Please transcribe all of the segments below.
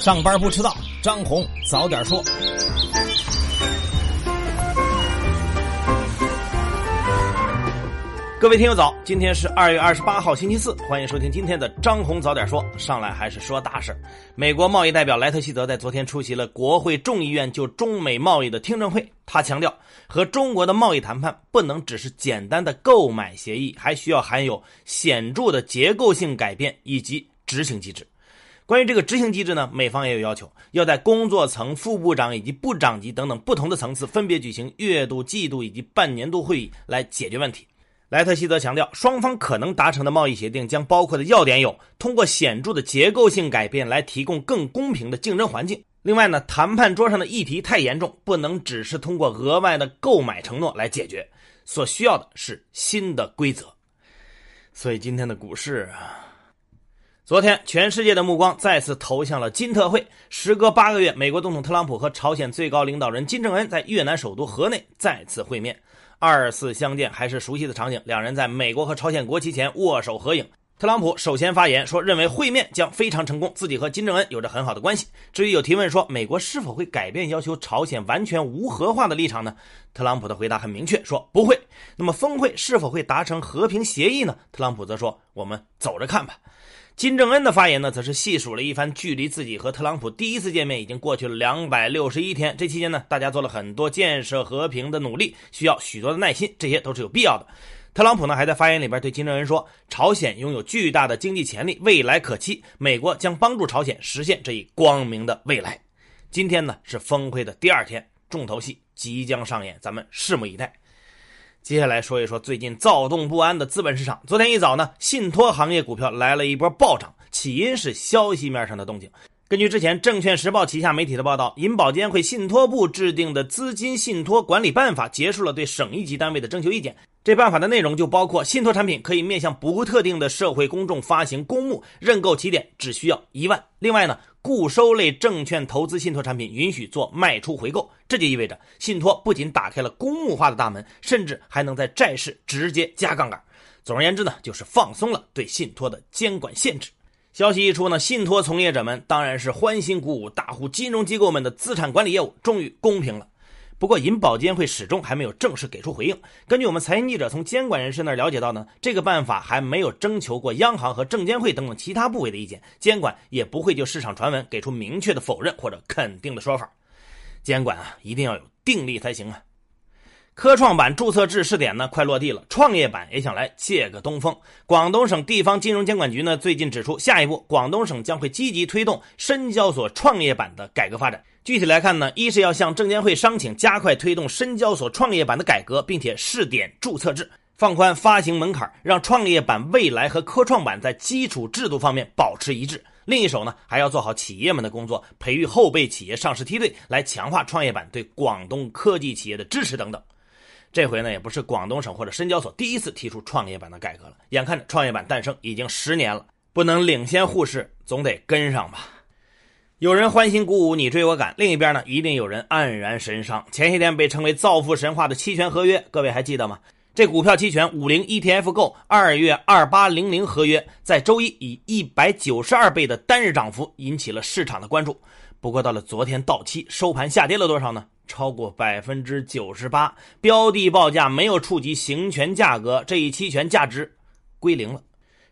上班不迟到，张红早点说。各位听友早，今天是二月二十八号星期四，欢迎收听今天的张红早点说。上来还是说大事美国贸易代表莱特希泽在昨天出席了国会众议院就中美贸易的听证会，他强调，和中国的贸易谈判不能只是简单的购买协议，还需要含有显著的结构性改变以及执行机制。关于这个执行机制呢，美方也有要求，要在工作层、副部长以及部长级等等不同的层次分别举行月度、季度以及半年度会议来解决问题。莱特希则强调，双方可能达成的贸易协定将包括的要点有：通过显著的结构性改变来提供更公平的竞争环境。另外呢，谈判桌上的议题太严重，不能只是通过额外的购买承诺来解决，所需要的是新的规则。所以今天的股市啊，昨天全世界的目光再次投向了金特会。时隔八个月，美国总统特朗普和朝鲜最高领导人金正恩在越南首都河内再次会面。二次相见还是熟悉的场景，两人在美国和朝鲜国旗前握手合影。特朗普首先发言说，认为会面将非常成功，自己和金正恩有着很好的关系。至于有提问说美国是否会改变要求朝鲜完全无核化的立场呢？特朗普的回答很明确，说不会。那么峰会是否会达成和平协议呢？特朗普则说，我们走着看吧。金正恩的发言呢，则是细数了一番，距离自己和特朗普第一次见面已经过去了两百六十一天。这期间呢，大家做了很多建设和平的努力，需要许多的耐心，这些都是有必要的。特朗普呢，还在发言里边对金正恩说：“朝鲜拥有巨大的经济潜力，未来可期，美国将帮助朝鲜实现这一光明的未来。”今天呢，是峰会的第二天，重头戏即将上演，咱们拭目以待。接下来说一说最近躁动不安的资本市场。昨天一早呢，信托行业股票来了一波暴涨，起因是消息面上的动静。根据之前证券时报旗下媒体的报道，银保监会信托部制定的资金信托管理办法结束了对省一级单位的征求意见。这办法的内容就包括信托产品可以面向不特定的社会公众发行公募，认购起点只需要一万。另外呢，固收类证券投资信托产品允许做卖出回购，这就意味着信托不仅打开了公募化的大门，甚至还能在债市直接加杠杆。总而言之呢，就是放松了对信托的监管限制。消息一出呢，信托从业者们当然是欢欣鼓舞，大呼金融机构们的资产管理业务终于公平了。不过，银保监会始终还没有正式给出回应。根据我们财经记者从监管人士那儿了解到呢，这个办法还没有征求过央行和证监会等等其他部委的意见，监管也不会就市场传闻给出明确的否认或者肯定的说法。监管啊，一定要有定力才行啊。科创板注册制试点呢，快落地了。创业板也想来借个东风。广东省地方金融监管局呢，最近指出，下一步广东省将会积极推动深交所创业板的改革发展。具体来看呢，一是要向证监会商请加快推动深交所创业板的改革，并且试点注册制，放宽发行门槛，让创业板未来和科创板在基础制度方面保持一致。另一手呢，还要做好企业们的工作，培育后备企业上市梯队，来强化创业板对广东科技企业的支持等等。这回呢，也不是广东省或者深交所第一次提出创业板的改革了。眼看着创业板诞生已经十年了，不能领先沪市，总得跟上吧。有人欢欣鼓舞，你追我赶；另一边呢，一定有人黯然神伤。前些天被称为造富神话的期权合约，各位还记得吗？这股票期权五零 ETF 购二月二八零零合约，在周一以一百九十二倍的单日涨幅引起了市场的关注。不过到了昨天到期收盘下跌了多少呢？超过百分之九十八，标的报价没有触及行权价格，这一期权价值归零了。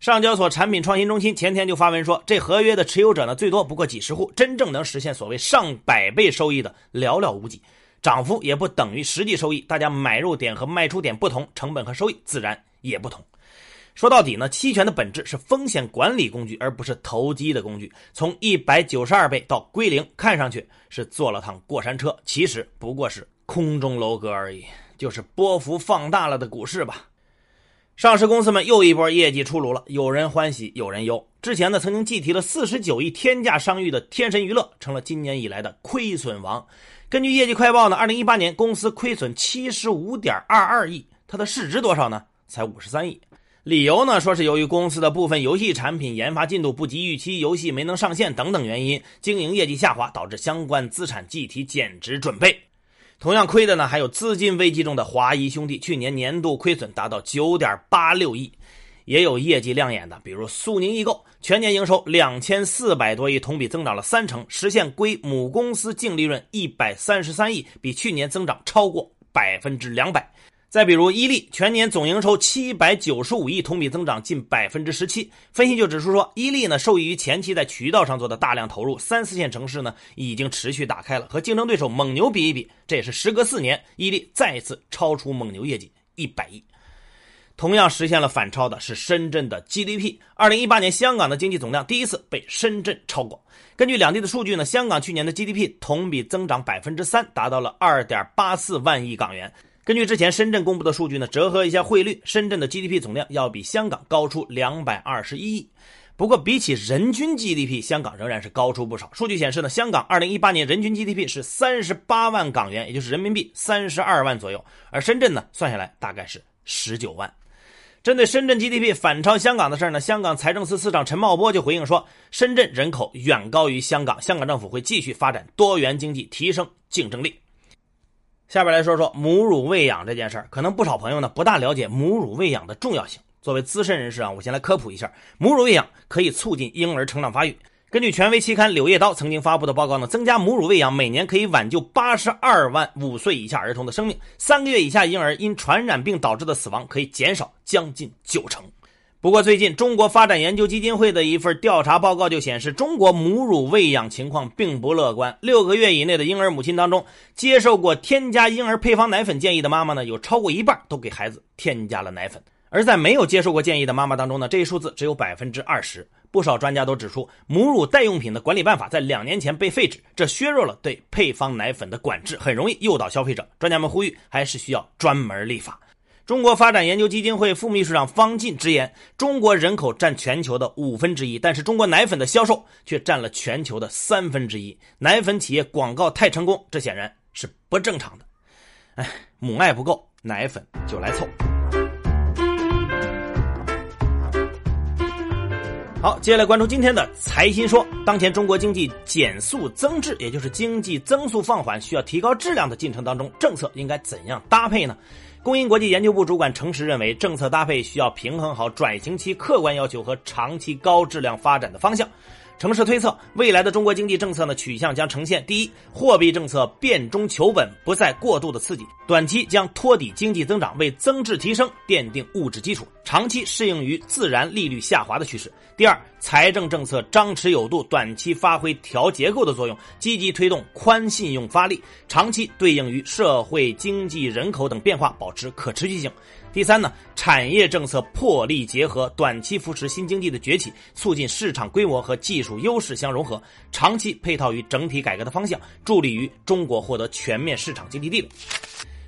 上交所产品创新中心前天就发文说，这合约的持有者呢最多不过几十户，真正能实现所谓上百倍收益的寥寥无几，涨幅也不等于实际收益。大家买入点和卖出点不同，成本和收益自然也不同。说到底呢，期权的本质是风险管理工具，而不是投机的工具。从一百九十二倍到归零，看上去是坐了趟过山车，其实不过是空中楼阁而已，就是波幅放大了的股市吧。上市公司们又一波业绩出炉了，有人欢喜，有人忧。之前呢，曾经计提了四十九亿天价商誉的天神娱乐，成了今年以来的亏损王。根据业绩快报呢，二零一八年公司亏损七十五点二二亿，它的市值多少呢？才五十三亿。理由呢？说是由于公司的部分游戏产品研发进度不及预期，游戏没能上线等等原因，经营业绩下滑，导致相关资产计提减值准备。同样亏的呢，还有资金危机中的华谊兄弟，去年年度亏损达到九点八六亿。也有业绩亮眼的，比如苏宁易购，全年营收两千四百多亿，同比增长了三成，实现归母公司净利润一百三十三亿，比去年增长超过百分之两百。再比如伊利，全年总营收七百九十五亿，同比增长近百分之十七。分析就指出说，伊利呢受益于前期在渠道上做的大量投入，三四线城市呢已经持续打开了。和竞争对手蒙牛比一比，这也是时隔四年，伊利再一次超出蒙牛业绩一百亿。同样实现了反超的是深圳的 GDP。二零一八年，香港的经济总量第一次被深圳超过。根据两地的数据呢，香港去年的 GDP 同比增长百分之三，达到了二点八四万亿港元。根据之前深圳公布的数据呢，折合一下汇率，深圳的 GDP 总量要比香港高出两百二十一亿。不过，比起人均 GDP，香港仍然是高出不少。数据显示呢，香港二零一八年人均 GDP 是三十八万港元，也就是人民币三十二万左右，而深圳呢，算下来大概是十九万。针对深圳 GDP 反超香港的事呢，香港财政司司长陈茂波就回应说，深圳人口远高于香港，香港政府会继续发展多元经济，提升竞争力。下边来说说母乳喂养这件事儿，可能不少朋友呢不大了解母乳喂养的重要性。作为资深人士啊，我先来科普一下，母乳喂养可以促进婴儿成长发育。根据权威期刊《柳叶刀》曾经发布的报告呢，增加母乳喂养每年可以挽救八十二万五岁以下儿童的生命，三个月以下婴儿因传染病导致的死亡可以减少将近九成。不过，最近中国发展研究基金会的一份调查报告就显示，中国母乳喂养情况并不乐观。六个月以内的婴儿母亲当中，接受过添加婴儿配方奶粉建议的妈妈呢，有超过一半都给孩子添加了奶粉；而在没有接受过建议的妈妈当中呢，这一数字只有百分之二十。不少专家都指出，母乳代用品的管理办法在两年前被废止，这削弱了对配方奶粉的管制，很容易诱导消费者。专家们呼吁，还是需要专门立法。中国发展研究基金会副秘书长方进直言：“中国人口占全球的五分之一，但是中国奶粉的销售却占了全球的三分之一。奶粉企业广告太成功，这显然是不正常的。哎，母爱不够，奶粉就来凑。”好，接下来关注今天的财新说。当前中国经济减速增质，也就是经济增速放缓，需要提高质量的进程当中，政策应该怎样搭配呢？工银国际研究部主管程实认为，政策搭配需要平衡好转型期客观要求和长期高质量发展的方向。城市推测，未来的中国经济政策呢取向将呈现：第一，货币政策变中求稳，不再过度的刺激，短期将托底经济增长，为增质提升奠定物质基础；长期适应于自然利率下滑的趋势。第二，财政政策张弛有度，短期发挥调结构的作用，积极推动宽信用发力；长期对应于社会经济人口等变化，保持可持续性。第三呢，产业政策破例结合，短期扶持新经济的崛起，促进市场规模和技术优势相融合；长期配套于整体改革的方向，助力于中国获得全面市场经济地位。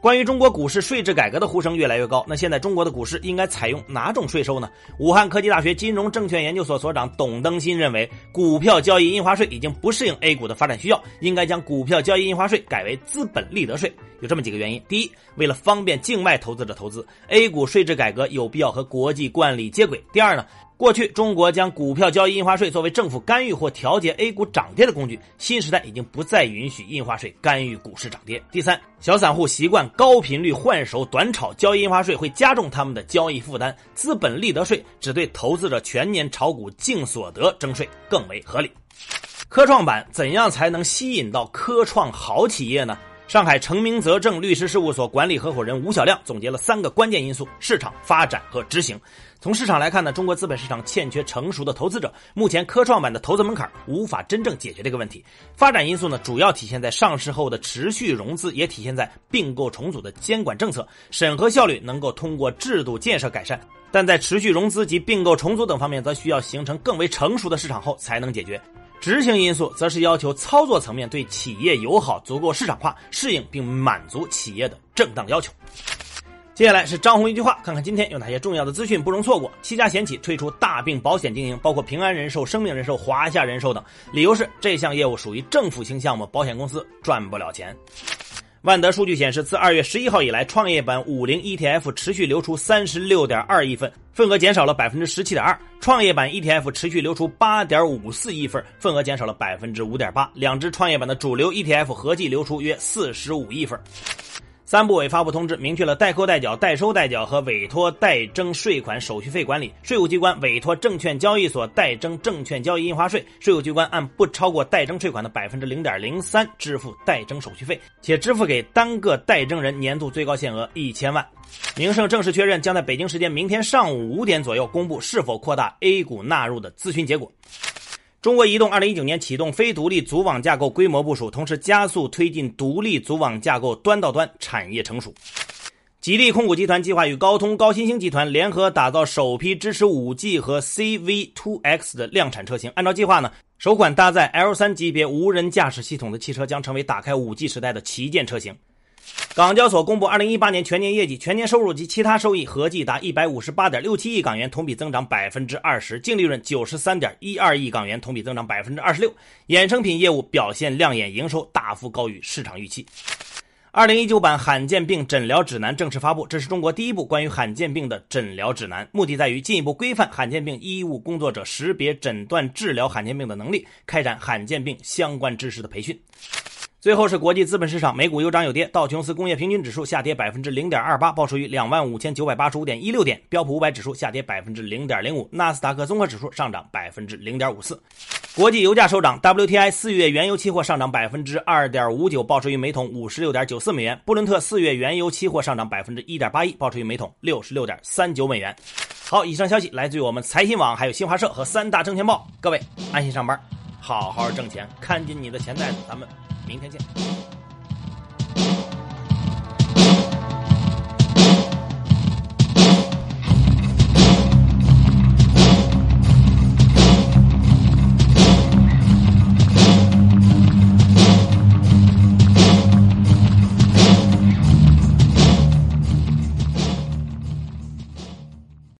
关于中国股市税制改革的呼声越来越高，那现在中国的股市应该采用哪种税收呢？武汉科技大学金融证券研究所所长董登新认为，股票交易印花税已经不适应 A 股的发展需要，应该将股票交易印花税改为资本利得税。有这么几个原因：第一，为了方便境外投资者投资，A 股税制改革有必要和国际惯例接轨；第二呢。过去，中国将股票交易印花税作为政府干预或调节 A 股涨跌的工具。新时代已经不再允许印花税干预股市涨跌。第三，小散户习惯高频率换手短炒，交易印花税会加重他们的交易负担。资本利得税只对投资者全年炒股净所得征税更为合理。科创板怎样才能吸引到科创好企业呢？上海成明泽正律师事务所管理合伙人吴小亮总结了三个关键因素：市场发展和执行。从市场来看呢，中国资本市场欠缺成熟的投资者，目前科创板的投资门槛无法真正解决这个问题。发展因素呢，主要体现在上市后的持续融资，也体现在并购重组的监管政策审核效率能够通过制度建设改善，但在持续融资及并购重组等方面，则需要形成更为成熟的市场后才能解决。执行因素则是要求操作层面对企业友好、足够市场化、适应并满足企业的正当要求。接下来是张红一句话，看看今天有哪些重要的资讯不容错过。七家险企推出大病保险经营，包括平安人寿、生命人寿、华夏人寿等，理由是这项业务属于政府性项目，保险公司赚不了钱。万德数据显示，自二月十一号以来，创业板五零 ETF 持续流出三十六点二亿份，份额减少了百分之十七点二；创业板 ETF 持续流出八点五四亿份，份额减少了百分之五点八。两只创业板的主流 ETF 合计流出约四十五亿份。三部委发布通知，明确了代扣代缴、代收代缴和委托代征税款手续费管理。税务机关委托证券交易所代征证券交易印花税，税务机关按不超过代征税款的百分之零点零三支付代征手续费，且支付给单个代征人年度最高限额一千万。名胜正式确认，将在北京时间明天上午五点左右公布是否扩大 A 股纳入的咨询结果。中国移动二零一九年启动非独立组网架构规模部署，同时加速推进独立组网架构端到端产业成熟。吉利控股集团计划与高通、高新兴集团联合打造首批支持 5G 和 CV2X 的量产车型。按照计划呢，首款搭载 L3 级别无人驾驶系统的汽车将成为打开 5G 时代的旗舰车型。港交所公布二零一八年全年业绩，全年收入及其他收益合计达一百五十八点六七亿港元，同比增长百分之二十；净利润九十三点一二亿港元，同比增长百分之二十六。衍生品业务表现亮眼，营收大幅高于市场预期。二零一九版罕见病诊疗指南正式发布，这是中国第一部关于罕见病的诊疗指南，目的在于进一步规范罕见病医务工作者识别、诊断、治疗罕见病的能力，开展罕见病相关知识的培训。最后是国际资本市场，美股有涨有跌，道琼斯工业平均指数下跌百分之零点二八，报收于两万五千九百八十五点一六点；标普五百指数下跌百分之零点零五，纳斯达克综合指数上涨百分之零点五四。国际油价收涨，WTI 四月原油期货上涨百分之二点五九，报收于每桶五十六点九四美元；布伦特四月原油期货上涨百分之一点八一，报收于每桶六十六点三九美元。好，以上消息来自于我们财新网、还有新华社和三大证券报。各位安心上班，好好挣钱，看紧你的钱袋子，咱们。明天见。